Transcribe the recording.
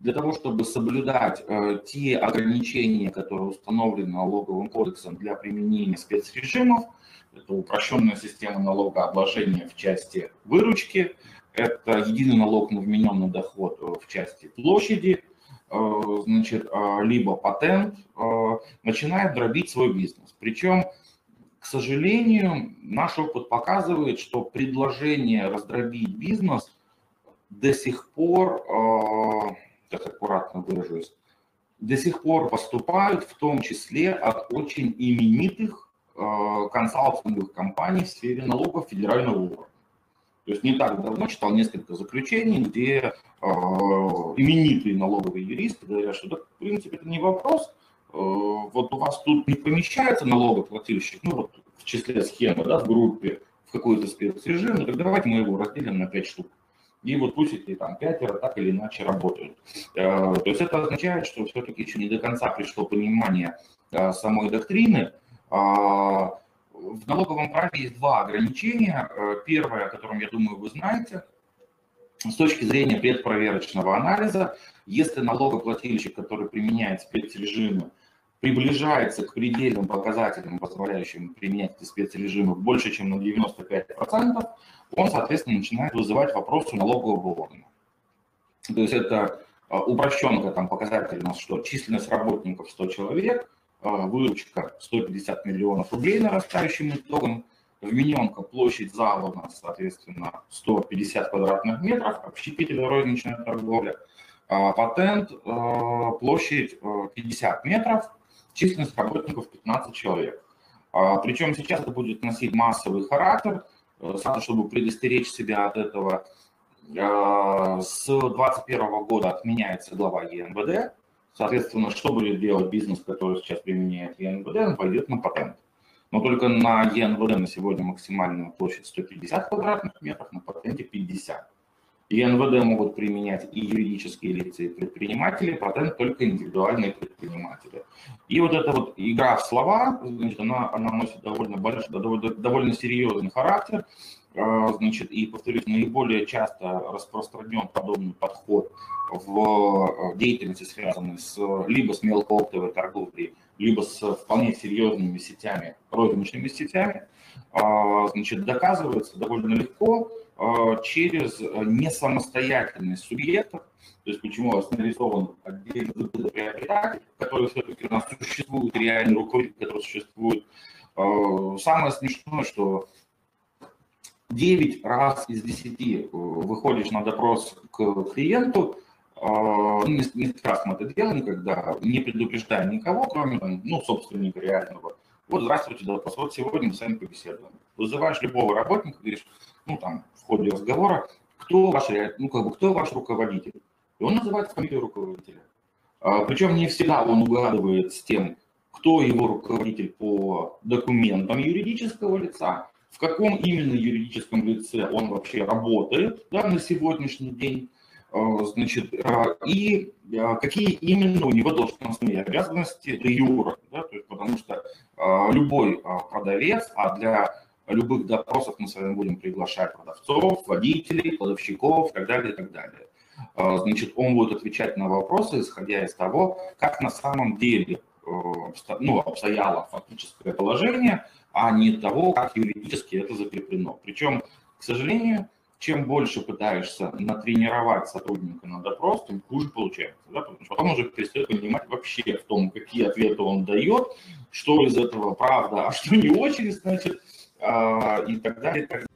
для того, чтобы соблюдать э, те ограничения, которые установлены налоговым кодексом для применения спецрежимов, это упрощенная система налогообложения в части выручки, это единый налог на вмененный доход в части площади, э, значит, э, либо патент, э, начинает дробить свой бизнес. Причем, к сожалению, наш опыт показывает, что предложение раздробить бизнес до сих пор, сейчас аккуратно выражусь, до сих пор поступают в том числе от очень именитых консалтинговых компаний в сфере налогов федерального уровня. То есть не так давно читал несколько заключений, где э, именитые налоговые юристы говорят, что, да, в принципе, это не вопрос, э, вот у вас тут не помещается налогоплательщик, ну вот в числе схемы, да, в группе, в какой-то спецрежим, ну так давайте мы его разделим на 5 штук. И вот пусть эти там пятеро так или иначе работают. Э, то есть это означает, что все-таки еще не до конца пришло понимание э, самой доктрины, а, в налоговом праве есть два ограничения. Э, первое, о котором, я думаю, вы знаете, с точки зрения предпроверочного анализа, если налогоплательщик, который применяет спецрежимы, приближается к предельным показателям, позволяющим применять эти спецрежимы больше, чем на 95%, он, соответственно, начинает вызывать вопрос у налогового органа. То есть это э, упрощенка там показатель у нас, что численность работников 100 человек – а, выручка 150 миллионов рублей нарастающим итогом, вмененка площадь зала у нас, соответственно, 150 квадратных метров, общепитие розничная торговля, а, патент, а, площадь 50 метров, численность работников 15 человек. Причем сейчас это будет носить массовый характер, сразу, чтобы предостеречь себя от этого, с 2021 года отменяется глава ЕНВД, Соответственно, что будет делать бизнес, который сейчас применяет ЕНВД, он пойдет на патент. Но только на ЕНВД на сегодня максимальная площадь 150 квадратных метров, на патенте 50. ЕНВД могут применять и юридические лица, и предприниматели, патент только индивидуальные предприниматели. И вот эта вот игра в слова, значит, она, она носит довольно, большой, довольно, довольно серьезный характер. А, значит, и, повторюсь, наиболее часто распространен подобный подход в э, деятельности, связанной с, либо с мелкооптовой торговлей, либо с вполне серьезными сетями, розничными сетями, а, значит, доказывается довольно легко через несамостоятельность субъектов, то есть почему нарисован отдельный приобретатель, который все-таки у нас существует, реальный руководитель, который существует. Самое смешное, что 9 раз из 10 выходишь на допрос к клиенту, а, ну, несколько раз мы это делаем, когда не предупреждаем никого, кроме, ну, собственника реального. Вот, здравствуйте, допрос, вот сегодня мы с вами побеседуем. Вызываешь любого работника, говоришь, ну, там, ходе разговора, кто ваш, ну, как бы, кто ваш руководитель? И он называет фамилию руководителя. А, причем не всегда он угадывает с тем, кто его руководитель по документам юридического лица, в каком именно юридическом лице он вообще работает да, на сегодняшний день, а, значит, а, и какие именно у него должностные обязанности де юра, да, то есть, потому что любой продавец, а для любых допросов мы с вами будем приглашать продавцов, водителей, кладовщиков и так далее, и так далее. Значит, он будет отвечать на вопросы, исходя из того, как на самом деле ну, обстояло фактическое положение, а не того, как юридически это закреплено. Причем, к сожалению, чем больше пытаешься натренировать сотрудника на допрос, тем хуже получается. Да? Потому что потом уже перестает понимать вообще в том, какие ответы он дает, что из этого правда, а что не очень, значит, а, и так далее, и так